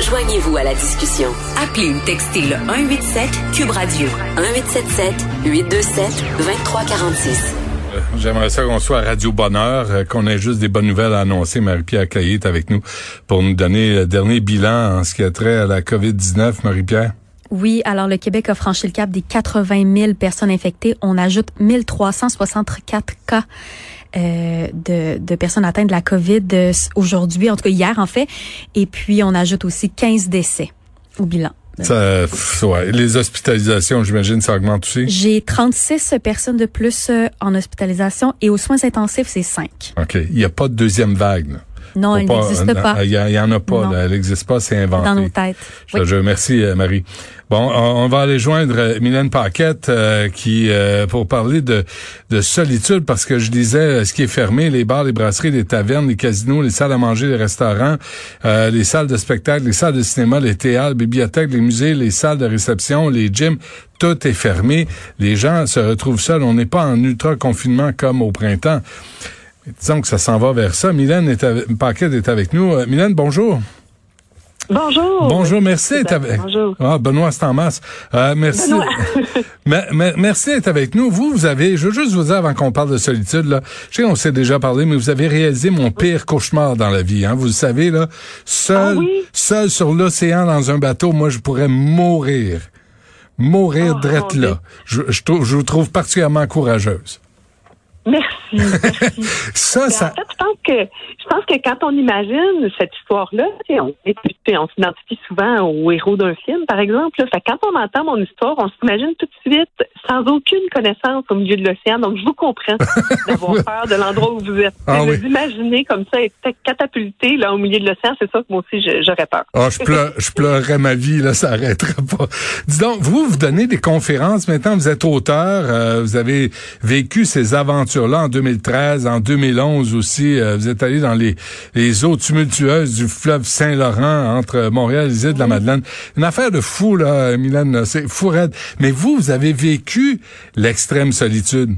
Joignez-vous à la discussion. Appelez ou textez le 187 Cube Radio 1877 827 2346. J'aimerais ça qu'on soit à Radio Bonheur, euh, qu'on ait juste des bonnes nouvelles à annoncer. Marie-Pierre Caillé est avec nous pour nous donner le dernier bilan en ce qui a trait à la COVID-19. Marie-Pierre? Oui, alors le Québec a franchi le cap des 80 000 personnes infectées. On ajoute 1364 cas euh, de, de, personnes atteintes de la COVID euh, aujourd'hui, en tout cas hier en fait. Et puis on ajoute aussi 15 décès au bilan. Ça, ouais. Les hospitalisations, j'imagine, ça augmente aussi? J'ai 36 personnes de plus euh, en hospitalisation et aux soins intensifs, c'est 5. OK. Il n'y a pas de deuxième vague. Là? Non, elle n'existe pas. Il y, en a pas. Là, elle n'existe pas, c'est inventé. Dans nos têtes. Je, je remercie euh, Marie. Bon, on, va aller joindre euh, Mylène Paquette euh, qui pour parler de, de solitude parce que je disais ce qui est fermé, les bars, les brasseries, les tavernes, les casinos, les salles à manger, les restaurants, les salles de spectacle, les salles de cinéma, les théâtres, les bibliothèques, les musées, les salles de réception, les gyms, tout est fermé. Les gens se retrouvent seuls. On n'est pas en ultra confinement comme au printemps. Disons que ça s'en va vers ça. Mylène est avec, Paquet est avec nous. Euh, Mylène, bonjour. Bonjour. Bonjour, merci d'être avec Bonjour. Ah, Benoît, c'est en masse. Euh, merci. merci d'être avec nous. Vous, vous avez, je veux juste vous dire avant qu'on parle de solitude, là, je sais qu'on s'est déjà parlé, mais vous avez réalisé mon pire cauchemar dans la vie. Hein. Vous le savez, là, seul, ah seul sur l'océan dans un bateau, moi, je pourrais mourir. Mourir oh, drette là. Je, je, je vous trouve particulièrement courageuse. Merci. merci. ça, ça. En fait, je pense que je pense que quand on imagine cette histoire-là, on, on s'identifie souvent au héros d'un film, par exemple. Là. Fait quand on entend mon histoire, on s'imagine tout de suite sans aucune connaissance au milieu de l'océan. Donc, je vous comprends d'avoir peur de l'endroit où vous êtes. Ah, vous imaginez comme ça être catapulté là au milieu de l'océan, c'est ça que moi aussi j'aurais peur. Ah, je, pleure, je pleurerais ma vie, là, ça arrêtera pas. Dis donc, vous, vous donnez des conférences maintenant, vous êtes auteur, euh, vous avez vécu ces en 2013, en 2011 aussi, euh, vous êtes allé dans les, les eaux tumultueuses du fleuve Saint-Laurent entre Montréal et les îles de la Madeleine. Une affaire de fou, là, Mylène, c'est fou raide. Mais vous, vous avez vécu l'extrême solitude.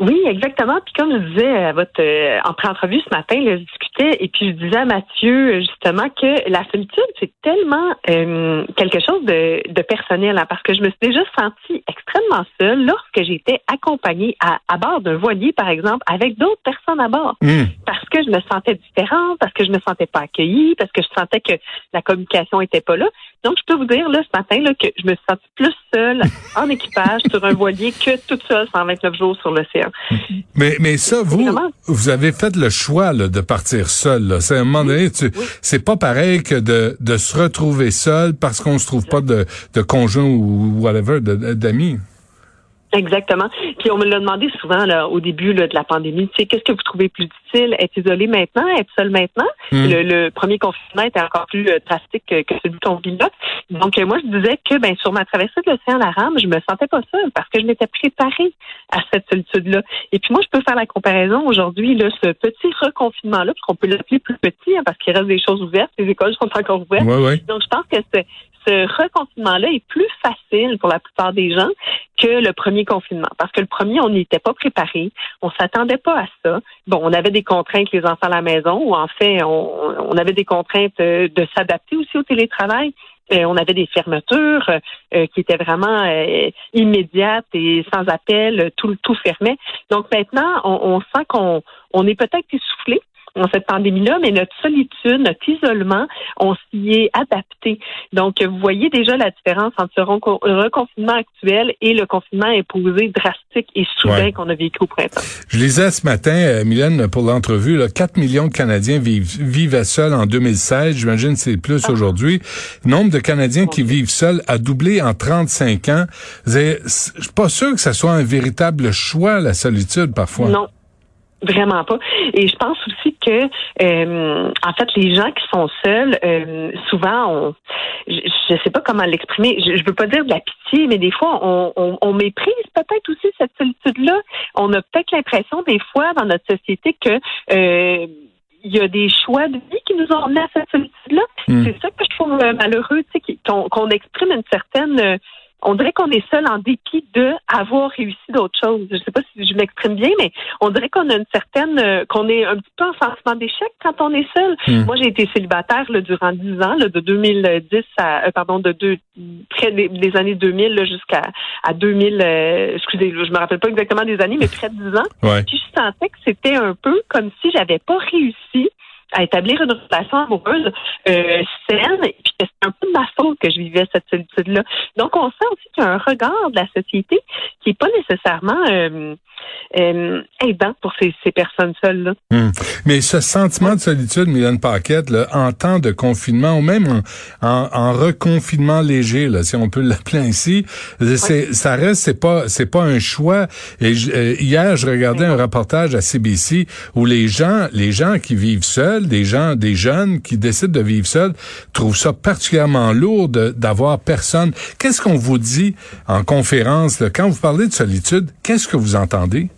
Oui, exactement. Puis comme je disais à votre euh, en pré-entrevue ce matin, là, je discutais et puis je disais à Mathieu justement que la solitude c'est tellement euh, quelque chose de, de personnel hein, parce que je me suis déjà sentie extrêmement seule lorsque j'étais accompagnée à, à bord d'un voilier par exemple avec d'autres personnes à bord Mmh. parce que je me sentais différente, parce que je me sentais pas accueillie, parce que je sentais que la communication était pas là. Donc je peux vous dire là ce matin là que je me suis sentie plus seule en équipage sur un voilier que toute seule 129 jours sur l'océan. Mais, mais ça, vous, Évidemment. vous avez fait le choix là, de partir seul. C'est à un moment donné, tu, c'est pas pareil que de, de se retrouver seul parce qu'on se trouve pas de, de conjoint ou whatever, d'amis. Exactement. Puis on me l'a demandé souvent là, au début là, de la pandémie. Tu sais, qu'est-ce que vous trouvez plus difficile Être isolé maintenant, être seul maintenant? Mm. le, le premier confinement était encore plus euh, drastique que, que celui qu'on vit là. Donc euh, moi je disais que ben sur ma traversée de l'océan la rame, je me sentais pas seule parce que je m'étais préparée à cette solitude là. Et puis moi je peux faire la comparaison aujourd'hui là, ce petit reconfinement là, parce qu'on peut l'appeler plus petit hein, parce qu'il reste des choses ouvertes, les écoles sont encore ouvertes. Ouais, ouais. Donc, je pense que ce, reconfinement-là est plus facile pour la plupart des gens que le premier confinement. Parce que le premier, on n'y était pas préparé. On s'attendait pas à ça. Bon, on avait des contraintes, les enfants à la maison, ou en fait, on, avait des contraintes euh, de s'adapter aussi au télétravail. Euh, on avait des fermetures euh, qui étaient vraiment immédiates et sans appel, tout, tout fermait. Donc maintenant, on, sent qu'on on est peut-être essoufflé dans cette pandémie-là, mais notre solitude, notre isolement, on s'y est adapté. Donc, vous voyez déjà la différence entre ce reco- reconfinement actuel et le confinement imposé drastique et soudain Ouais. qu'on a vécu au printemps. Je lisais ce matin, euh, Mylène, pour l'entrevue, là, 4 millions de Canadiens vivent, vivaient seuls en 2016. J'imagine que c'est plus Ah. aujourd'hui. Le nombre de Canadiens qui vivent seuls a doublé en 35 ans. Je suis pas sûr que ça soit un véritable choix, la solitude, parfois. Non. Vraiment pas. Et je pense aussi que, euh, en fait, les gens qui sont seuls, euh, souvent, on, je, je sais pas comment l'exprimer. Je, je veux pas dire de la pitié, mais des fois, on, on, on méprise peut-être aussi cette solitude-là. On a peut-être l'impression des fois dans notre société que euh, il y a des choix de vie qui nous ont amenés à cette solitude-là. Hmm. C'est ça que je trouve euh, malheureux, tu sais, qu'on qu'on exprime une certaine euh, on dirait qu'on est seul en dépit de avoir réussi d'autres choses. Je sais pas si je m'exprime bien, mais on dirait qu'on a une certaine, euh, qu'on est un petit peu en sentiment d'échec quand on est seul. Hmm. Moi, j'ai été célibataire là, durant dix ans, là, de 2010 à, euh, pardon, de deux, près des, des années 2000 là, jusqu'à à 2000, euh, excusez, je me rappelle pas exactement des années, mais près de dix ans. Ouais. Puis je sentais que c'était un peu comme si j'avais pas réussi à établir une relation amoureuse euh, saine, et puis c'est un peu de ma faute que je vivais cette solitude-là. Donc, on sent aussi qu'il y a un regard de la société qui est pas nécessairement euh, euh, aidant pour ces, ces personnes seules-là. Hum. Mais ce sentiment de solitude, Mylène Paquette, là, en temps de confinement ou même en, en, en reconfinement léger, là, si on peut l'appeler ainsi, ça reste, c'est pas, c'est pas un choix. Et je- euh, hier, je regardais un reportage à CBC où les gens, les gens qui vivent seuls, des gens, des jeunes qui décident de vivre seuls, trouvent ça particulièrement lourd d'avoir personne. Qu'est-ce qu'on vous dit en conférence là, quand vous parlez de solitude Qu'est-ce que vous entendez?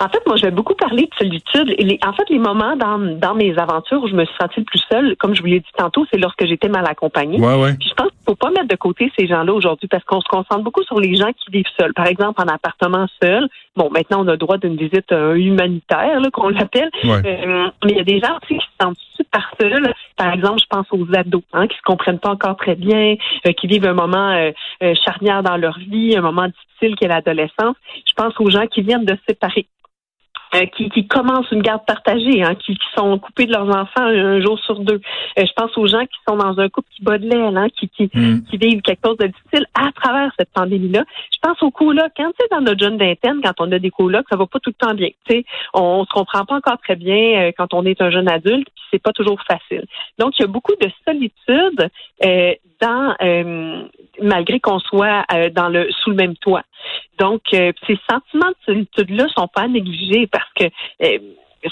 En fait, moi, je vais beaucoup parler de solitude. Les- en fait, les moments dans, dans mes aventures où je me suis sentie le plus seule, comme je vous l'ai dit tantôt, c'est lorsque j'étais mal accompagnée. Ouais, ouais. Puis je pense qu'il faut pas mettre de côté ces gens-là aujourd'hui parce qu'on se concentre beaucoup sur les gens qui vivent seuls. Par exemple, en appartement seul. Bon, maintenant, on a droit d'une visite euh, humanitaire, là, qu'on l'appelle. Ouais. Euh, mais il y a des gens aussi qui se sentent super seuls. Par exemple, je pense aux ados, hein, qui se comprennent pas encore très bien, euh, qui vivent un moment charnière dans leur vie, un moment difficile qui est l'adolescence. Je pense aux gens qui viennent de se séparer. Euh, qui, qui commencent une garde partagée, hein, qui, qui sont coupés de leurs enfants un, un jour sur deux. Euh, je pense aux gens qui sont dans un couple qui bat de l'aile, hein, qui, qui, Hum. qui vivent quelque chose de difficile à travers cette pandémie-là. Je pense aux colocs. Quand tu sais, dans notre jeune vingtaine, quand on a des colocs, ça va pas tout le temps bien. Tu sais, on, on se comprend pas encore très bien euh, quand on est un jeune adulte, puis c'est pas toujours facile. Donc, il y a beaucoup de solitude euh, dans euh, malgré qu'on soit euh, dans le sous le même toit. Donc, euh, ces sentiments de solitude-là sont pas à négliger parce que euh,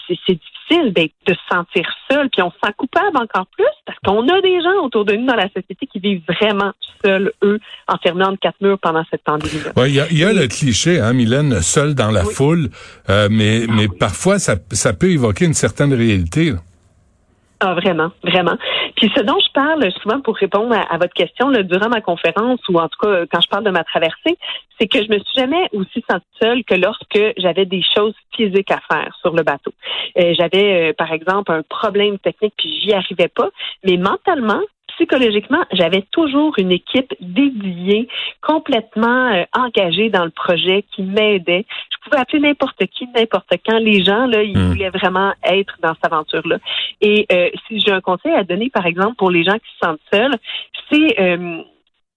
c'est difficile de se sentir seul, puis on se sent coupable encore plus parce qu'on a des gens autour de nous dans la société qui vivent vraiment seuls, eux, enfermés entre quatre murs pendant cette pandémie-là. Ouais, il y a, y a le cliché, hein, Mylène, seul dans la Oui. foule, euh, mais, Ah mais oui. parfois ça, ça peut évoquer une certaine réalité. Ah, vraiment, vraiment. Puis ce dont je parle souvent pour répondre à, à votre question là, durant ma conférence ou en tout cas quand je parle de ma traversée, c'est que je me suis jamais aussi sentie seule que lorsque j'avais des choses physiques à faire sur le bateau. Euh, j'avais euh, par exemple un problème technique puis j'y arrivais pas, mais mentalement psychologiquement, j'avais toujours une équipe dédiée, complètement euh, engagée dans le projet, qui m'aidait. Je pouvais appeler n'importe qui, n'importe quand. Les gens, là, ils Mm. voulaient vraiment être dans cette aventure-là. Et euh, si j'ai un conseil à donner, par exemple, pour les gens qui se sentent seuls, c'est euh,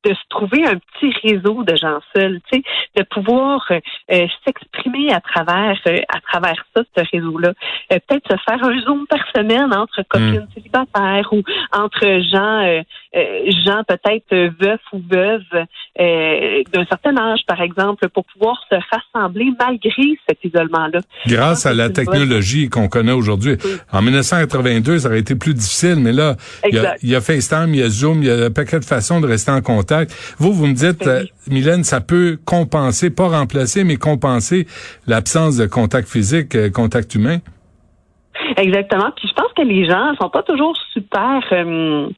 de se trouver un petit réseau de gens seuls, tu sais, de pouvoir euh, euh, s'exprimer à travers euh, à travers ça, ce réseau-là. Euh, Peut-être se faire un zoom par semaine entre copines célibataires ou entre gens gens peut-être veufs ou veuves d'un certain âge, par exemple, pour pouvoir se rassembler malgré cet isolement-là. Grâce à la technologie qu'on connaît aujourd'hui. Oui. En 1982, ça aurait été plus difficile, mais là, il y, a, il y a FaceTime, il y a Zoom, il y a un paquet de façons de rester en contact. Vous, vous me dites, Ben euh, Mylène, ça peut compenser, pas remplacer, mais compenser l'absence de contact physique, euh, contact humain. Exactement. Puis je pense que les gens sont pas toujours super euh,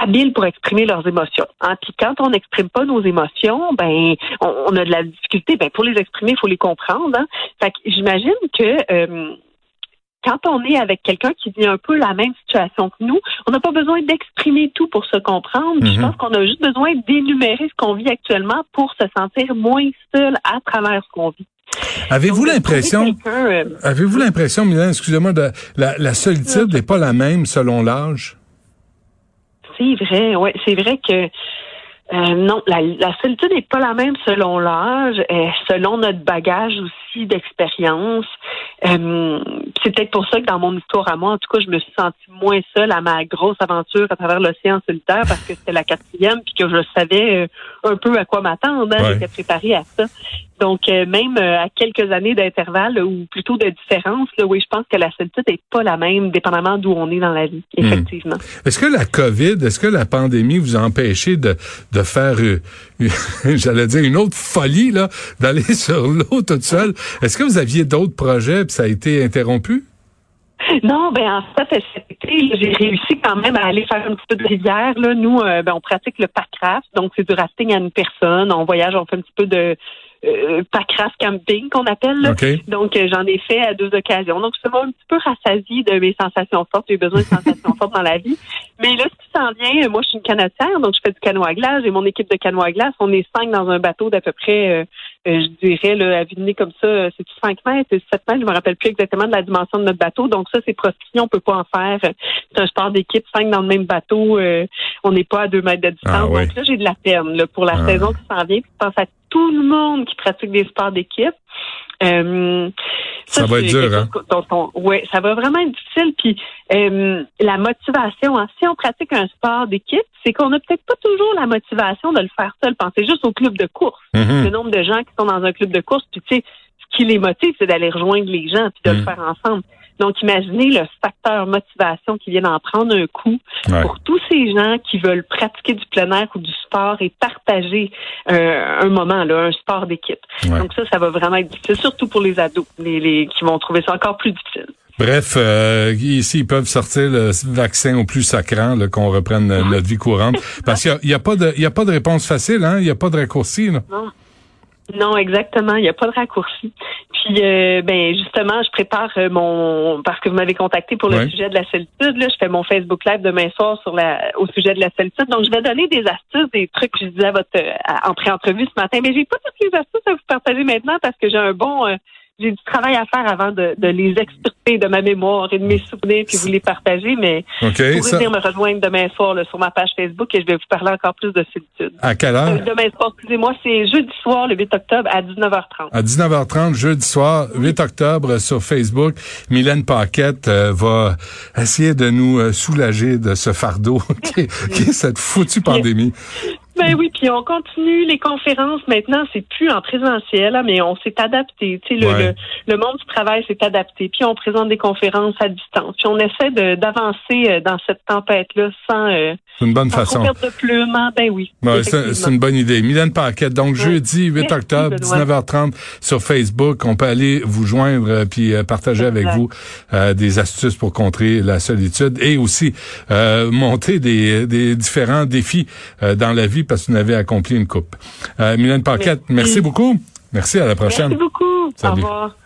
habiles pour exprimer leurs émotions. Hein. Puis quand on n'exprime pas nos émotions, ben on, on a de la difficulté. Ben pour les exprimer, il faut les comprendre. Hein. Fait que j'imagine que quand on est avec quelqu'un qui vit un peu la même situation que nous, on n'a pas besoin d'exprimer tout pour se comprendre. Je Mhm. pense qu'on a juste besoin d'énumérer ce qu'on vit actuellement pour se sentir moins seul à travers ce qu'on vit. Avez-vous l'impression, euh, avez-vous l'impression, Mylène, excusez-moi, de la, la solitude n'est pas la même selon l'âge? C'est vrai, ouais, c'est vrai que euh, non, la, la solitude n'est pas la même selon l'âge, euh, selon notre bagage aussi d'expérience. Euh, c'est peut-être pour ça que dans mon histoire à moi, en tout cas, je me suis sentie moins seule à ma grosse aventure à travers l'océan solitaire parce que c'était la quatrième puis que je savais euh, un peu à quoi m'attendre. hein. Ouais. J'étais préparée à ça. Donc, euh, même euh, à quelques années d'intervalle ou plutôt de différence, là, oui, je pense que la solitude n'est pas la même, dépendamment d'où on est dans la vie, effectivement. Est-ce que la COVID, est-ce que la pandémie vous a empêché de, de faire, euh, j'allais dire, une autre folie, là, d'aller sur l'eau toute seule? Est-ce que vous aviez d'autres projets puis ça a été interrompu? Non, ben en fait, cet été, j'ai réussi quand même à aller faire un petit peu de rivière. Là. Nous, euh, ben, on pratique le packraft, donc c'est du rafting à une personne. On voyage, on fait un petit peu de euh, camping qu'on appelle. Donc, euh, j'en ai fait à deux occasions. Donc, ça m'a un petit peu rassasié de mes sensations fortes. J'ai besoin de sensations fortes dans la vie. Mais là, ce qui s'en vient, moi, je suis une canotière, donc je fais du canot à glace. J'ai mon équipe de canot à glace. On est cinq dans un bateau d'à peu près euh, je dirais, là, à vue comme ça, euh, c'est 5 mètres, 7 mètres, je me rappelle plus exactement de la dimension de notre bateau. Donc ça, c'est proscrit, on peut pas en faire. C'est un sport d'équipe, cinq dans le même bateau, euh, on n'est pas à deux mètres de distance. Ah Donc là, j'ai de la peine là, pour la ah saison qui s'en vient. Puis je pense à tout le monde qui pratique des sports d'équipe. Euh, ça, va être dur, hein? Oui, ça va vraiment être difficile. Puis euh, la motivation, hein, si on pratique un sport d'équipe, c'est qu'on n'a peut-être pas toujours la motivation de le faire seul. Pensez juste au club de course. Mm-hmm. Le nombre de gens qui sont dans un club de course, puis tu sais, ce qui les motive, c'est d'aller rejoindre les gens puis de le mm. faire ensemble. Donc, imaginez le facteur motivation qui vient d'en prendre un coup pour tous ces gens qui veulent pratiquer du plein air ou du sport et partager euh, un moment, là, un sport d'équipe. Donc ça, ça va vraiment être difficile, surtout pour les ados, les, qui vont trouver ça encore plus difficile. Bref, euh, ici, ils peuvent sortir le vaccin au plus sacrant, qu'on reprenne notre vie courante. Parce qu'il n'y a, pas de, y a pas de réponse facile, hein? Il n'y a pas de raccourci, là. Non. Non, exactement. Il n'y a pas de raccourci. Puis, euh, ben justement, je prépare euh, mon parce que vous m'avez contacté pour le sujet de la solitude. Là, je fais mon Facebook Live demain soir sur la au sujet de la solitude. Donc, je vais donner des astuces, des trucs. Je disais à votre en pré-entrevue ce matin, mais j'ai pas toutes les astuces à vous partager maintenant parce que j'ai un bon euh, j'ai du travail à faire avant de, de, les extirper de ma mémoire et de mes souvenirs puis vous les partager. Mais okay, vous pouvez venir me rejoindre demain soir sur ma page Facebook et je vais vous parler encore plus de solitude. À quelle heure? Euh, demain soir, excusez-moi, c'est jeudi soir, le 8 octobre, à 19h30. À 19h30, jeudi soir, 8 octobre, sur Facebook. Mylène Paquette euh, va essayer de nous euh, soulager de ce fardeau qui, est, cette foutue pandémie. Ben oui, puis on continue les conférences maintenant, c'est plus en présentiel, mais on s'est adapté. Tu sais, le, le, monde du travail s'est adapté. Puis on présente des conférences à distance. Puis on essaie d'avancer euh, dans cette tempête-là sans. Euh, c'est une bonne façon. de plume, hein. ben oui. c'est une bonne idée. Mylène Paquette, donc jeudi 8 octobre, 19h30 sur Facebook, on peut aller vous joindre euh, puis partager avec vous des astuces pour contrer la solitude et aussi monter des, des différents défis dans la vie parce que vous avez accompli une coupe. Euh, Mylène Paquette, merci. beaucoup. Merci, à la prochaine. Merci beaucoup. Au revoir.